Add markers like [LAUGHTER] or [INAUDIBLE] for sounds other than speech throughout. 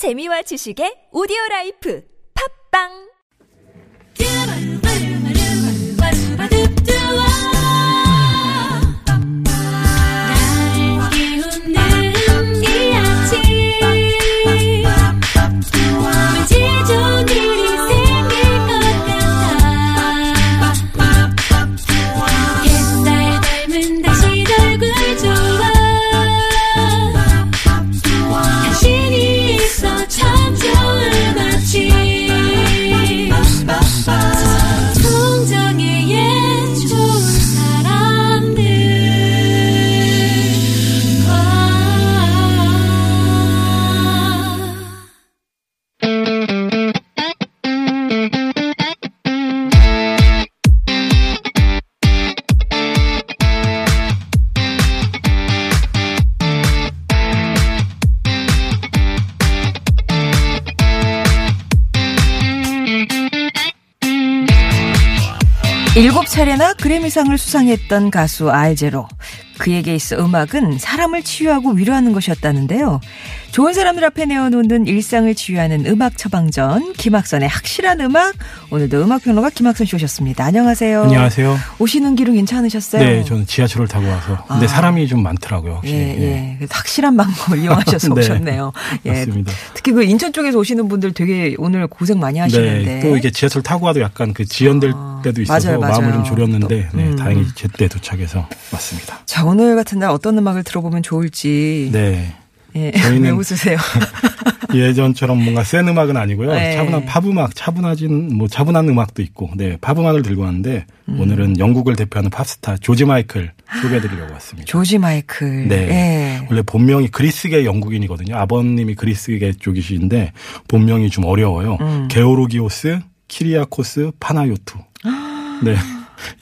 재미와 지식의 오디오 라이프. 팝빵 일곱 차례나 그래미상을 수상했던 가수 알제로. 그에게 있어 음악은 사람을 치유하고 위로하는 것이었다는데요. 좋은 사람들 앞에 내어놓는 일상을 치유하는 음악 처방전 김학선의 확실한 음악. 오늘도 음악평론가 김학선 씨 오셨습니다. 안녕하세요. 안녕하세요. 오시는 길은 괜찮으셨어요? 네, 저는 지하철을 타고 와서. 근데 아. 사람이 좀 많더라고요, 예, 확실히. 예. 그래서 확실한 방법을 이용하셔서 [LAUGHS] 네. 오셨네요. 예. 맞습니다. 특히 그 인천 쪽에서 오시는 분들 되게 오늘 고생 많이 하시는데. 네, 또 이게 지하철 타고 와도 약간 그 지연될 아, 때도 있어서 맞아요, 맞아요. 마음을 좀 졸였는데 또, 네, 음. 다행히 제때 도착해서 왔습니다. 자, 오늘 같은 날 어떤 음악을 들어보면 좋을지. 네. 예. [LAUGHS] 저희는- 왜 웃으세요? [LAUGHS] 예전처럼 뭔가 센 음악은 아니고요. 네. 차분한 팝 음악, 차분하진 뭐 차분한 음악도 있고, 네, 팝 음악을 들고 왔는데 음. 오늘은 영국을 대표하는 팝스타 조지 마이클 소개해드리려고 왔습니다. 조지 마이클. 네. 예. 원래 본명이 그리스계 영국인이거든요. 아버님이 그리스계 쪽이신데 본명이 좀 어려워요. 음. 게오로기오스, 키리아코스, 파나요투. 네.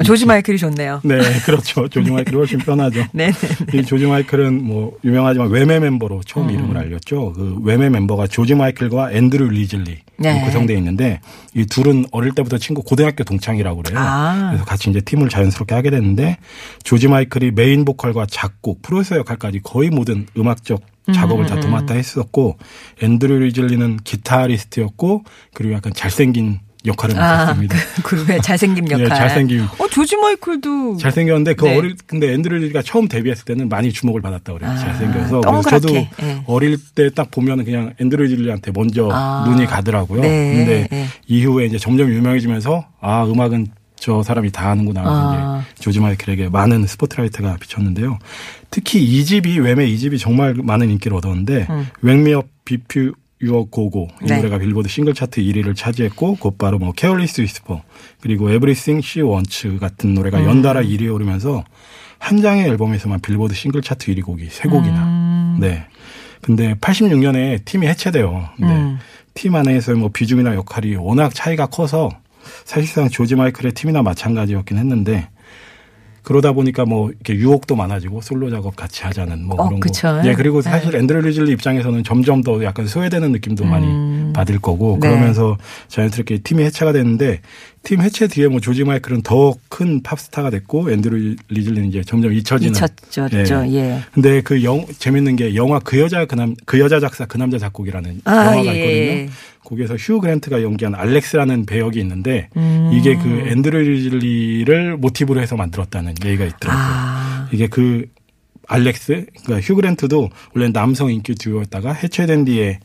조지 마이클이 좋네요. 네, 그렇죠. 조지 마이클이 훨씬 편하죠. 네네. [LAUGHS] 이 조지 마이클은 뭐 유명하지만 Wham의 멤버로 처음 이름을 알렸죠. 그 Wham의 멤버가 조지 마이클과 앤드류 리즐리 네. 구성되어 있는데 이 둘은 어릴 때부터 친구 고등학교 동창이라고 그래요. 아. 그래서 같이 이제 팀을 자연스럽게 하게 됐는데 조지 마이클이 메인 보컬과 작곡, 프로듀서 역할까지 거의 모든 음악적 작업을 다 도맡아 했었고 앤드류 리즐리는 기타리스트였고 그리고 약간 잘생긴 역할을 아, 맡았습니다. 그 그룹의 잘생김 역할. 네, 잘생김. 어, 조지 마이클도. 잘생겼는데 그 네. 어릴 근데 앤드류가 처음 데뷔했을 때는 많이 주목을 받았다 그래요. 아, 잘생겨서 그래서 동그랗게. 저도 예. 어릴 때 딱 보면은 그냥 앤드류한테 먼저 아. 눈이 가더라고요. 네, 근데 네. 이후에 이제 점점 유명해지면서 아 음악은 저 사람이 다 하는구나. 아. 조지 마이클에게 많은 스포트라이트가 비쳤는데요. 특히 2집이 Wham의 2집이 정말 많은 인기를 얻었는데 Wake Me Up Before You Go-Go 이 음. 네. 노래가 빌보드 싱글 차트 1위를 차지했고 곧바로 뭐 Careless Whisper 그리고 Everything She Wants 같은 노래가 음. 연달아 1위에 오르면서 한 장의 앨범에서만 빌보드 싱글 차트 1위 곡이 세 곡이나. 음. 네. 근데 86년에 팀이 해체돼요. 근데 음. 팀 안에서 뭐 비중이나 역할이 워낙 차이가 커서 사실상 조지 마이클의 팀이나 마찬가지였긴 했는데 그러다 보니까 뭐 이렇게 유혹도 많아지고 솔로 작업 같이 하자는 뭐 어, 그런 그쵸. 거. 예, 그리고 네. 사실 앤드류 리즐리 입장에서는 점점 더 약간 소외되는 느낌도 음. 많이 받을 거고 네. 그러면서 자연스럽게 팀이 해체가 됐는데 팀 해체 뒤에 뭐 조지 마이클은 더 큰 팝스타가 됐고 앤드류 리즐리는 이제 점점 잊혀지는 잊혀졌죠. 예. 근데 그 영, 재밌는 게 영화 그 여자 그 남, 그 여자 작사 그 남자 작곡이라는 아, 영화가 예. 있거든요. 거기에서 휴 그랜트가 연기한 알렉스라는 배역이 있는데 음. 이게 그 앤드류 리즐리를 모티브로 해서 만들었다는 얘기가 있더라고요. 아. 이게 그 알렉스, 그러니까 휴 그랜트도 원래 남성 인기 듀오였다가 해체된 뒤에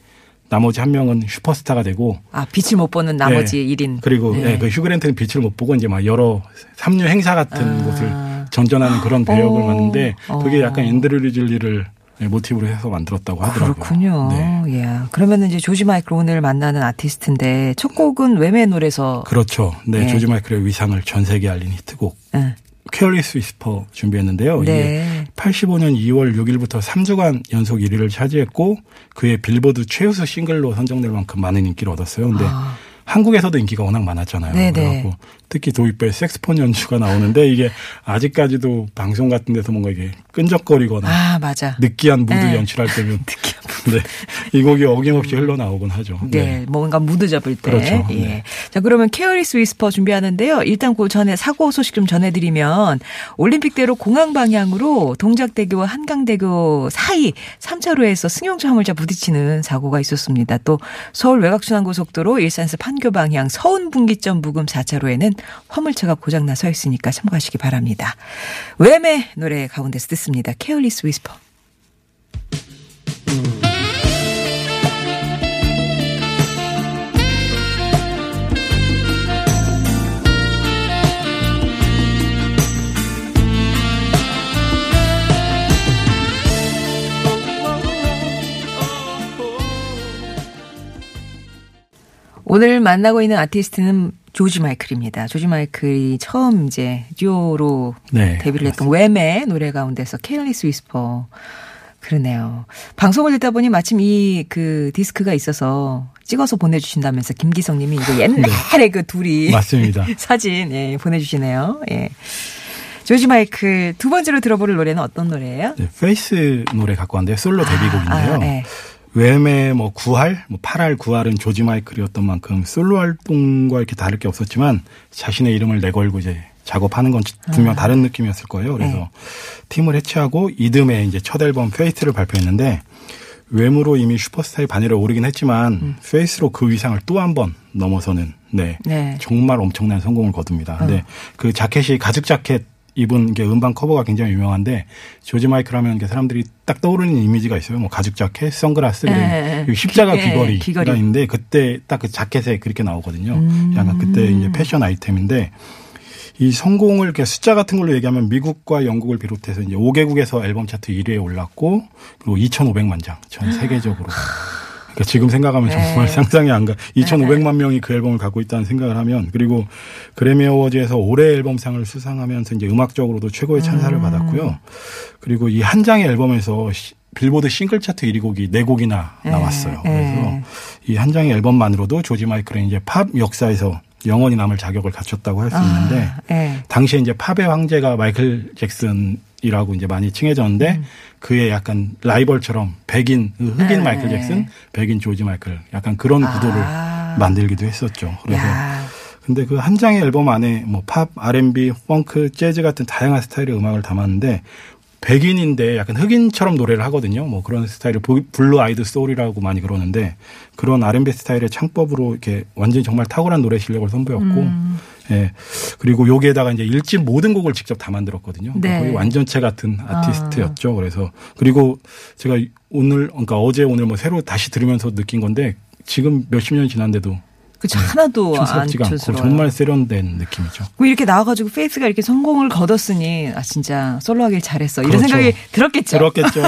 나머지 한 명은 슈퍼스타가 되고 아, 빛을 못 보는 나머지 네. 일 1인. 그리고 네. 예, 그 휴그랜트는 빛을 못 보고 이제 막 여러 삼류 행사 같은 아. 곳을 전전하는 그런 배역을 오. 맡는데 그게 어. 약간 앤드류 리즐리를 모티브로 해서 만들었다고 하더라고요. 그렇군요. 네. 예. 그러면 이제 조지 마이클 오늘 만나는 아티스트인데 첫 곡은 Wham의 노래서 그렇죠. 네, 네. 조지 마이클의 위상을 전 세계에 알린 히트곡 예. Careless Whisper 준비했는데요. 네. 85년 2월 6일부터 3주간 연속 1위를 차지했고 그의 빌보드 최우수 싱글로 선정될 만큼 많은 인기를 얻었어요. 근데 아. 한국에서도 인기가 워낙 많았잖아요. 네네. 그래갖고 특히 도입부에 색스폰 연주가 나오는데 이게 아직까지도 방송 같은 데서 뭔가 이게 끈적거리거나 아, 맞아. 느끼한 무드 네. 연출할 때면 [LAUGHS] 네. 이 곡이 어김없이 흘러나오곤 하죠. 네, 뭔가 무드 잡을 때. 그렇죠. 예. 네. 자, 그러면 Careless Whisper 준비하는데요. 일단 그 전에 사고 소식 좀 전해드리면 올림픽대로 공항 방향으로 동작대교와 한강대교 사이 3차로에서 승용차 화물차 부딪히는 사고가 있었습니다. 또 서울 외곽순환고속도로 일산에서 판교 방향 서운 분기점 부근 4차로에는 화물차가 고장나 서 있으니까 참고하시기 바랍니다. Wham의 노래 가운데서 듣습니다. Careless Whisper. 오늘 만나고 있는 아티스트는 조지 마이클입니다. 조지 마이클이 처음 이제 듀오로 네, 데뷔를 했던 Wham의 노래 가운데서 Careless Whisper. 그러네요. 방송을 듣다 보니 마침 이 그 디스크가 있어서 찍어서 보내주신다면서 김기성 님이 이거 옛날에 [LAUGHS] 그 둘이 맞습니다. [LAUGHS] 사진 예, 보내주시네요. 예. 조지 마이클 두 번째로 들어볼 노래는 어떤 노래예요? 네, Faith 노래 갖고 왔는데 솔로 데뷔곡인데요. 아, 네. Wham의 뭐 9할, 뭐 8할, 9할은 조지 마이클이었던 만큼 솔로 활동과 이렇게 다를 게 없었지만 자신의 이름을 내걸고 이제 작업하는 건 분명 다른 느낌이었을 거예요. 그래서 아. 네. 팀을 해체하고 이듬해 이제 첫 앨범 Faith를 발표했는데 Wham으로 이미 슈퍼스타의 반열에 오르긴 했지만 Faith로 그 위상을 또 한 번 넘어서는 네, 네. 정말 엄청난 성공을 거둡니다. 근데 그 자켓이 가죽 자켓 입은 게 음반 커버가 굉장히 유명한데 조지 마이클 하면 이게 사람들이 딱 떠오르는 이미지가 있어요. 뭐 가죽 자켓, 선글라스, 그리고 네. 여기 십자가 귀- 네, 귀걸이가 귀걸이. 있는데 그때 딱 그 자켓에 그렇게 나오거든요. 음. 약간 그때 이제 패션 아이템인데 이 성공을 이렇게 숫자 같은 걸로 얘기하면 미국과 영국을 비롯해서 이제 5개국에서 앨범 차트 1위에 올랐고 그리고 2,500만 장 전 세계적으로. 그러니까 지금 생각하면 네. 정말 [LAUGHS] 상상이 안 가. 2,500만 명이 그 앨범을 갖고 있다는 생각을 하면 그리고 그래미 어워즈에서 올해 앨범상을 수상하면서 이제 음악적으로도 최고의 찬사를 음. 받았고요. 그리고 이 한 장의 앨범에서 시- 빌보드 싱글 차트 1위 곡이 4곡이나 네. 나왔어요. 네. 그래서 이 한 장의 앨범만으로도 조지 마이클은 이제 팝 역사에서 영원히 남을 자격을 갖췄다고 할 수 있는데 아, 예. 당시에 이제 팝의 황제가 마이클 잭슨 이라고 이제 많이 칭해졌는데 음. 그의 약간 라이벌처럼 백인 흑인 네. 마이클 잭슨, 백인 조지 마이클 약간 그런 구도를 아. 만들기도 했었죠. 그래서 야. 근데 그 한 장의 앨범 안에 뭐 팝, R&B, 펑크, 재즈 같은 다양한 스타일의 음악을 담았는데 백인인데 약간 흑인처럼 노래를 하거든요. 뭐 그런 스타일을 부- Blue Eyed Soul이라고 많이 그러는데 그런 R&B 스타일의 창법으로 이렇게 완전히 정말 탁월한 노래 실력을 선보였고 음. 예. 그리고 여기에다가 이제 1집 모든 곡을 직접 다 만들었거든요. 그러니까 네. 거의 완전체 같은 아티스트였죠. 그래서 그리고 제가 오늘 그러니까 어제 오늘 뭐 새로 다시 들으면서 느낀 건데 지금 몇십 년 지난데도 그쵸 하나도 안 촌스럽지가. 정말 세련된 느낌이죠. 뭐 이렇게 나와가지고 Faith가 이렇게 성공을 거뒀으니 아 진짜 솔로 하길 잘했어 이런 그렇죠. 생각이 들었겠죠. 들었겠죠.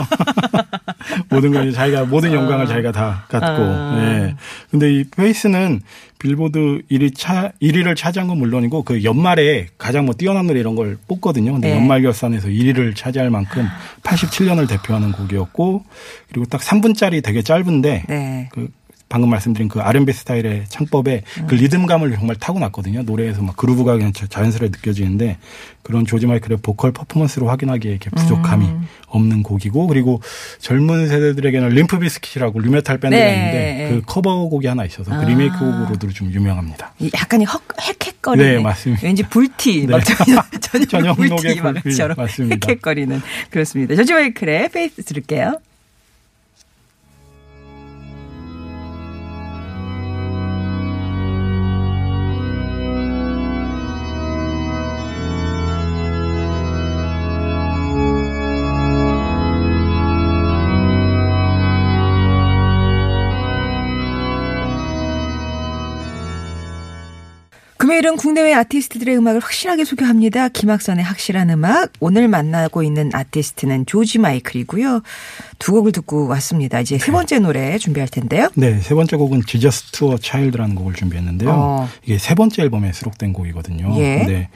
[LAUGHS] 모든 걸 자기가 모든 영광을 자기가 다 갖고. 아. 예. 근데 이 Faith는 빌보드 1위 차 1위를 차지한 건 물론이고 그 연말에 가장 뭐 뛰어난 노래 이런 걸 뽑거든요. 근데 네. 연말 결산에서 1위를 차지할 만큼 87년을 대표하는 곡이었고 그리고 딱 3분짜리 되게 짧은데 네. 그 방금 말씀드린 그 R&B 스타일의 창법에 그 리듬감을 정말 타고났거든요. 노래에서 막 그루브가 그냥 자- 자연스레 느껴지는데 그런 조지 마이클의 보컬 퍼포먼스로 확인하기에 이렇게 부족함이 음. 없는 곡이고 그리고 젊은 세대들에게는 림프 비스킷이라고 nu metal 밴드가 네. 있는데 그 커버곡이 하나 있어서 아. 그 리메이크 곡으로도 좀 유명합니다. 이 약간 이 헉, 헥헥거리는 네, 맞습니다. 왠지 불티 네. 막 전영록 전영록 전영록 불티 막처럼 맞습니다. 헥헥거리는 그렇습니다. 조지 마이클의 Faith 들을게요. 금요일은 국내외 아티스트들의 음악을 확실하게 소개합니다. 김학선의 확실한 음악. 오늘 만나고 있는 아티스트는 조지 마이클이고요. 두 곡을 듣고 왔습니다. 이제 세 번째 노래 준비할 텐데요. 네, 세 번째 곡은 Jesus to a Child라는 곡을 준비했는데요. 어. 이게 세 번째 앨범에 수록된 곡이거든요. 예. 근데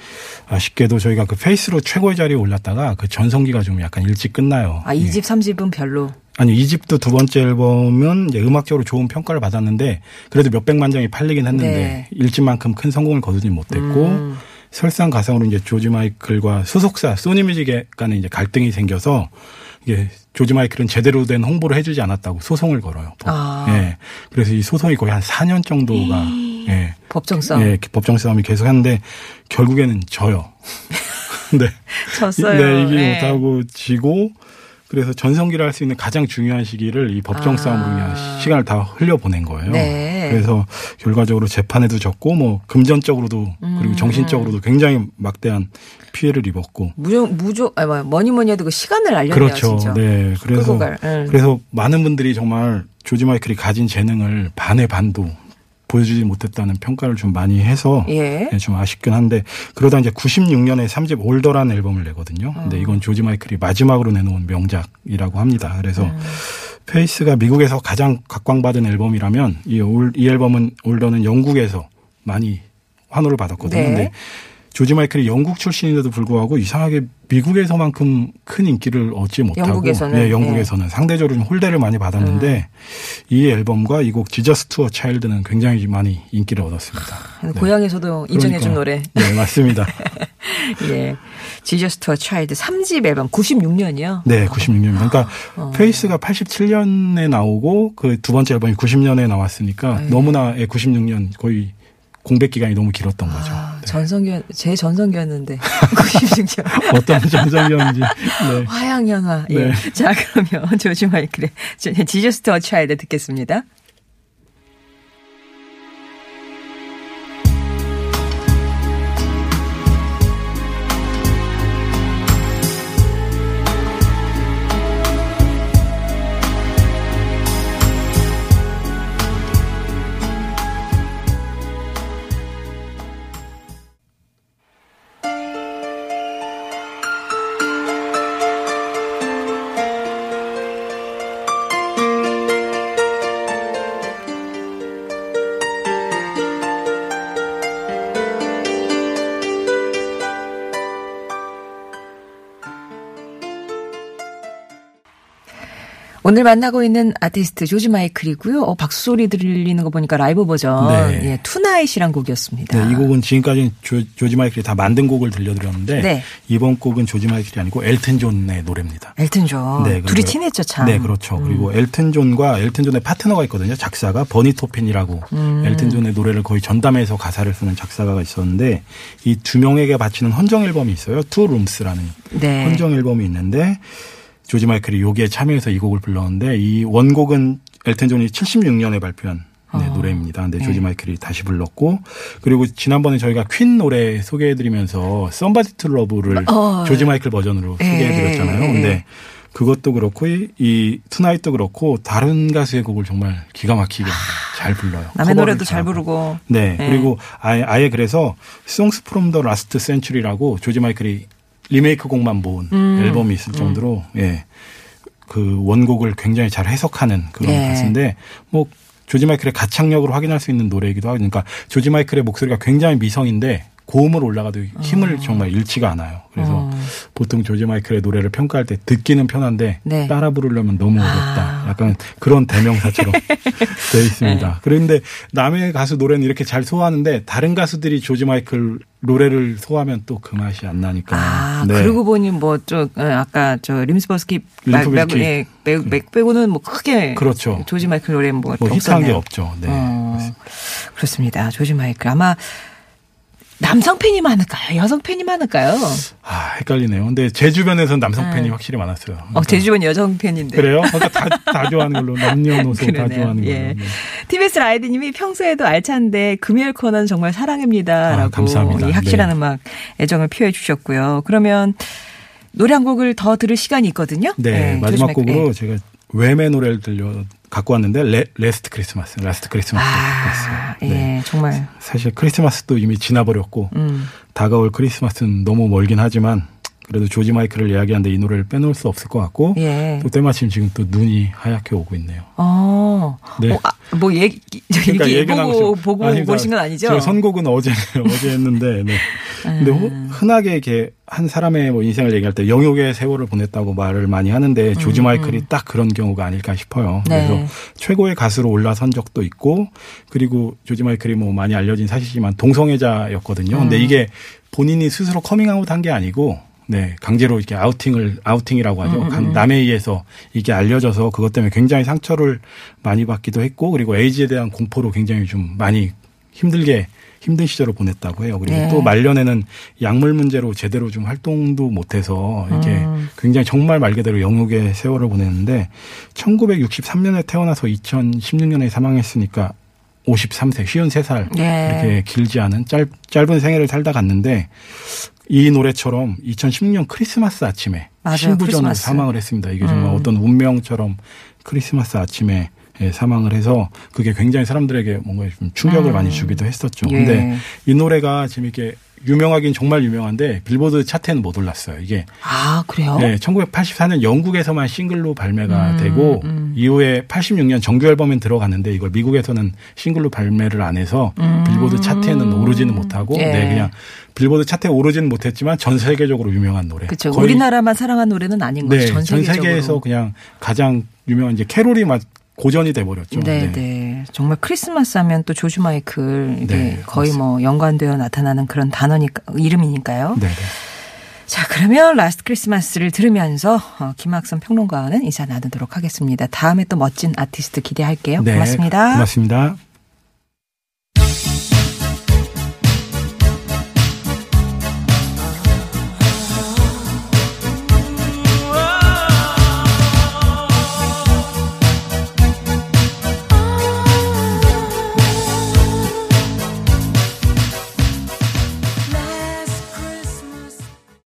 아쉽게도 저희가 그 Faith로 최고의 자리에 올랐다가 그 전성기가 좀 약간 일찍 끝나요. 아, 예. 2집, 3집은 별로. 아니 2집도 두 번째 앨범은 음악적으로 좋은 평가를 받았는데 그래도 몇 백만 장이 팔리긴 했는데 네. 일집만큼 큰 성공을 거두진 못했고 음. 설상가상으로 이제 조지 마이클과 소속사 소니뮤직에 간에 이제 갈등이 생겨서 이게 조지 마이클은 제대로 된 홍보를 해주지 않았다고 소송을 걸어요. 법. 아. 예. 그래서 이 소송이 거의 한 4년 정도가 예. 법정 싸움. 예, 법정 싸움이 계속하는데 결국에는 져요. [LAUGHS] 네. [LAUGHS] 졌어요. 네, 이기 예. 못하고 지고 그래서 전성기를 할 수 있는 가장 중요한 시기를 이 법정 아. 싸움으로 그냥 시간을 다 흘려보낸 거예요. 네. 그래서 결과적으로 재판에도 졌고 뭐 금전적으로도 음. 그리고 정신적으로도 굉장히 막대한 피해를 입었고 무조 무조 아 뭐, 뭐니 뭐니 해도 그 시간을 알렸네요, 그렇죠. 진짜. 네. 그래서 예. 그래서 많은 분들이 정말 조지 마이클이 가진 재능을 반의 반도 보여주지 못했다는 평가를 좀 많이 해서 예. 네, 좀 아쉽긴 한데 그러다 이제 96년에 3집 올더라는 앨범을 내거든요. 근데 어. 이건 조지 마이클이 마지막으로 내놓은 명작이라고 합니다. 그래서 음. Faith가 미국에서 가장 각광받은 앨범이라면 이, 올, 이 앨범은 Older는 영국에서 많이 환호를 받았거든요. 네. 근데 조지 마이클이 영국 출신인데도 불구하고 이상하게 미국에서만큼 큰 인기를 얻지 못하고 영국에서는? 네, 영국에서는 상대적으로 좀 홀대를 많이 받았는데 이 앨범과 이 곡 Jesus to a Child는 굉장히 많이 인기를 얻었습니다. 네. 고향에서도 인정해준 그러니까. 노래. 네, 맞습니다. [LAUGHS] 예. Jesus to a Child 3집 앨범 96년이요. 네, 96년. 그러니까 어. Faith가 87년에 나오고 그 두 번째 앨범이 90년에 나왔으니까 네. 너무나 예, 96년 거의 공백 기간이 너무 길었던 거죠. 아, 네. 전성기 제 전성기였는데 [LAUGHS] 96년. 어떤 전성기였는지. 네. 화양연화. 예. 네. 자, 그러면 조지 마이클의 Jesus to a Child 듣겠습니다. 오늘 만나고 있는 아티스트 조지 마이클이고요. 어, 박수 소리 들리는 거 보니까 라이브 버전 네. 예, Tonight이란 곡이었습니다. 네, 이 곡은 지금까지 조, 조지 마이클이 다 만든 곡을 들려드렸는데 네. 이번 곡은 조지 마이클이 아니고 엘튼 존의 노래입니다. 엘튼 존. 네, 둘이 친했죠, 참. 네, 그렇죠. 음. 그리고 엘튼 존과 엘튼 존의 파트너가 있거든요. 작사가 버니 토핀이라고 음. 엘튼 존의 노래를 거의 전담해서 가사를 쓰는 작사가가 있었는데 이 두 명에게 바치는 헌정 앨범이 있어요. Two Rooms라는 네. 헌정 앨범이 있는데 조지 마이클이 여기에 참여해서 이 곡을 불렀는데 이 원곡은 엘튼 존이 76년에 발표한 네, 어. 노래입니다. 근데 네. 조지 마이클이 다시 불렀고 그리고 지난번에 저희가 퀸 노래 소개해 드리면서 Somebody to Love를 어. 조지 마이클 버전으로 예, 소개해 드렸잖아요. 예, 예. 근데 그것도 그렇고 이, 이 Tonight도 그렇고 다른 가수의 곡을 정말 기가 막히게 잘 불러요. 아, 남의 노래도 잘. 부르고. 네. 네. 그리고 아예, 아예 그래서 Songs from the Last Century라고 조지 마이클이 리메이크 곡만 모은 음. 앨범이 있을 정도로 예. 그 원곡을 굉장히 잘 해석하는 그런 예. 가수인데 뭐 조지 마이클의 가창력으로 확인할 수 있는 노래이기도 하고 그러니까 조지 마이클의 목소리가 굉장히 미성인데 고음으로 올라가도 힘을 정말 잃지가 않아요. 그래서 어. 보통 조지 마이클의 노래를 평가할 때 듣기는 편한데 네. 따라 부르려면 너무 어렵다. 아. 약간 그런 대명사처럼 되어 [LAUGHS] 있습니다. 네. 그런데 남의 가수 노래는 이렇게 잘 소화하는데 다른 가수들이 조지 마이클 노래를 소화하면 또 그 맛이 안 나니까. 아, 네. 그러고 보니 뭐, 저, 어, 아까 저, 림스버스키 비스킷. 예, 빼, 빼, 빼고는 뭐 크게. 그렇죠. 조지 마이클 노래 뭐. 뭐 히트한 게. 없죠. 네. 어, 그렇습니다. 조지 마이클. 아마 남성 팬이 많을까요? 여성 팬이 많을까요? 아, 헷갈리네요. 근데 제 주변에서는 남성 팬이 네. 확실히 많았어요. 어, 그러니까 제 주변 여성 팬인데. 그래요? 그러니까 다, 다 좋아하는 걸로 남녀노소 다 그러네요. 좋아하는 걸로. 예. 네. TBS 라이드님이 평소에도 알찬데 금요일 코너는 정말 사랑입니다. 아, 라고 감사합니다. 이 확실한 네. 음악 애정을 표해 주셨고요. 그러면 노래 한 곡을 더 들을 시간이 있거든요. 네, 예, 마지막. 곡으로 예. 제가 왬의 노래를 들려 갖고 왔는데 레, Last Christmas, Last Christmas 아. 예, 네. 정말. 사실 크리스마스도 이미 지나버렸고 음. 다가올 크리스마스는 너무 멀긴 하지만 그래도 조지 마이클을 이야기하는데 이 노래를 빼놓을 수 없을 것 같고 예. 또 때마침 지금 또 눈이 하얗게 오고 있네요. 어. 네. 어, 아, 뭐 얘기, 저 그러니까 얘기 보고, 보고 아닙니다. 보신 건 아니죠? 제가 선곡은 어제 [LAUGHS] 어제 했는데 네. 근데 호- 흔하게 이렇게 한 사람의 뭐 인생을 얘기할 때 영역의 세월을 보냈다고 말을 많이 하는데 조지 마이클이 딱 그런 경우가 아닐까 싶어요. 네. 그래서 최고의 가수로 올라선 적도 있고 그리고 조지 마이클이 뭐 많이 알려진 사실이지만 동성애자였거든요. 근데 이게 본인이 스스로 커밍아웃 한 게 아니고 네, 강제로 이렇게 아우팅을 아우팅이라고 하죠. 강- 남에 의해서 이게 알려져서 그것 때문에 굉장히 상처를 많이 받기도 했고 그리고 에이즈에 대한 공포로 굉장히 좀 많이 힘들게 힘든 시절을 보냈다고 해요. 그리고 네. 또 말년에는 약물 문제로 제대로 좀 활동도 못해서 이게 음. 굉장히 정말 말 그대로 영욕의 세월을 보냈는데 1963년에 태어나서 2016년에 사망했으니까 53세, 53살 네. 이렇게 길지 않은 짧, 짧은 생애를 살다 갔는데 이 노래처럼 2016년 크리스마스 아침에 맞아요, 신부전으로 크리스마스. 사망을 했습니다. 이게 정말 음. 어떤 운명처럼 크리스마스 아침에 예, 사망을 해서 그게 굉장히 사람들에게 뭔가 좀 충격을 음. 많이 주기도 했었죠. 예. 근데 이 노래가 지금 이렇게 유명하긴 정말 유명한데 빌보드 차트에는 못 올랐어요. 이게 아, 그래요? 네, 1984년 영국에서만 싱글로 발매가 음, 되고 음. 이후에 86년 정규 앨범엔 들어갔는데 이걸 미국에서는 싱글로 발매를 안 해서 음. 빌보드 차트에는 오르지는 못하고 예. 네, 그냥 빌보드 차트에 오르지는 못했지만 전 세계적으로 유명한 노래. 그렇죠. 우리나라만 사랑한 노래는 아닌 거죠. 네, 전전 세계적으로. 세계에서 그냥 가장 유명한 이제 캐롤이 막 고전이 돼 버렸죠. 네, 네. 정말 크리스마스 하면 또 조지 마이클 이게 네, 거의 뭐 연관되어 나타나는 그런 단어니까 이름이니까요. 네, 네. 자, 그러면 Last Christmas를 들으면서 어, 김학선 평론가와는 인사 나누도록 하겠습니다. 다음에 또 멋진 아티스트 기대할게요. 네, 고맙습니다. 고맙습니다.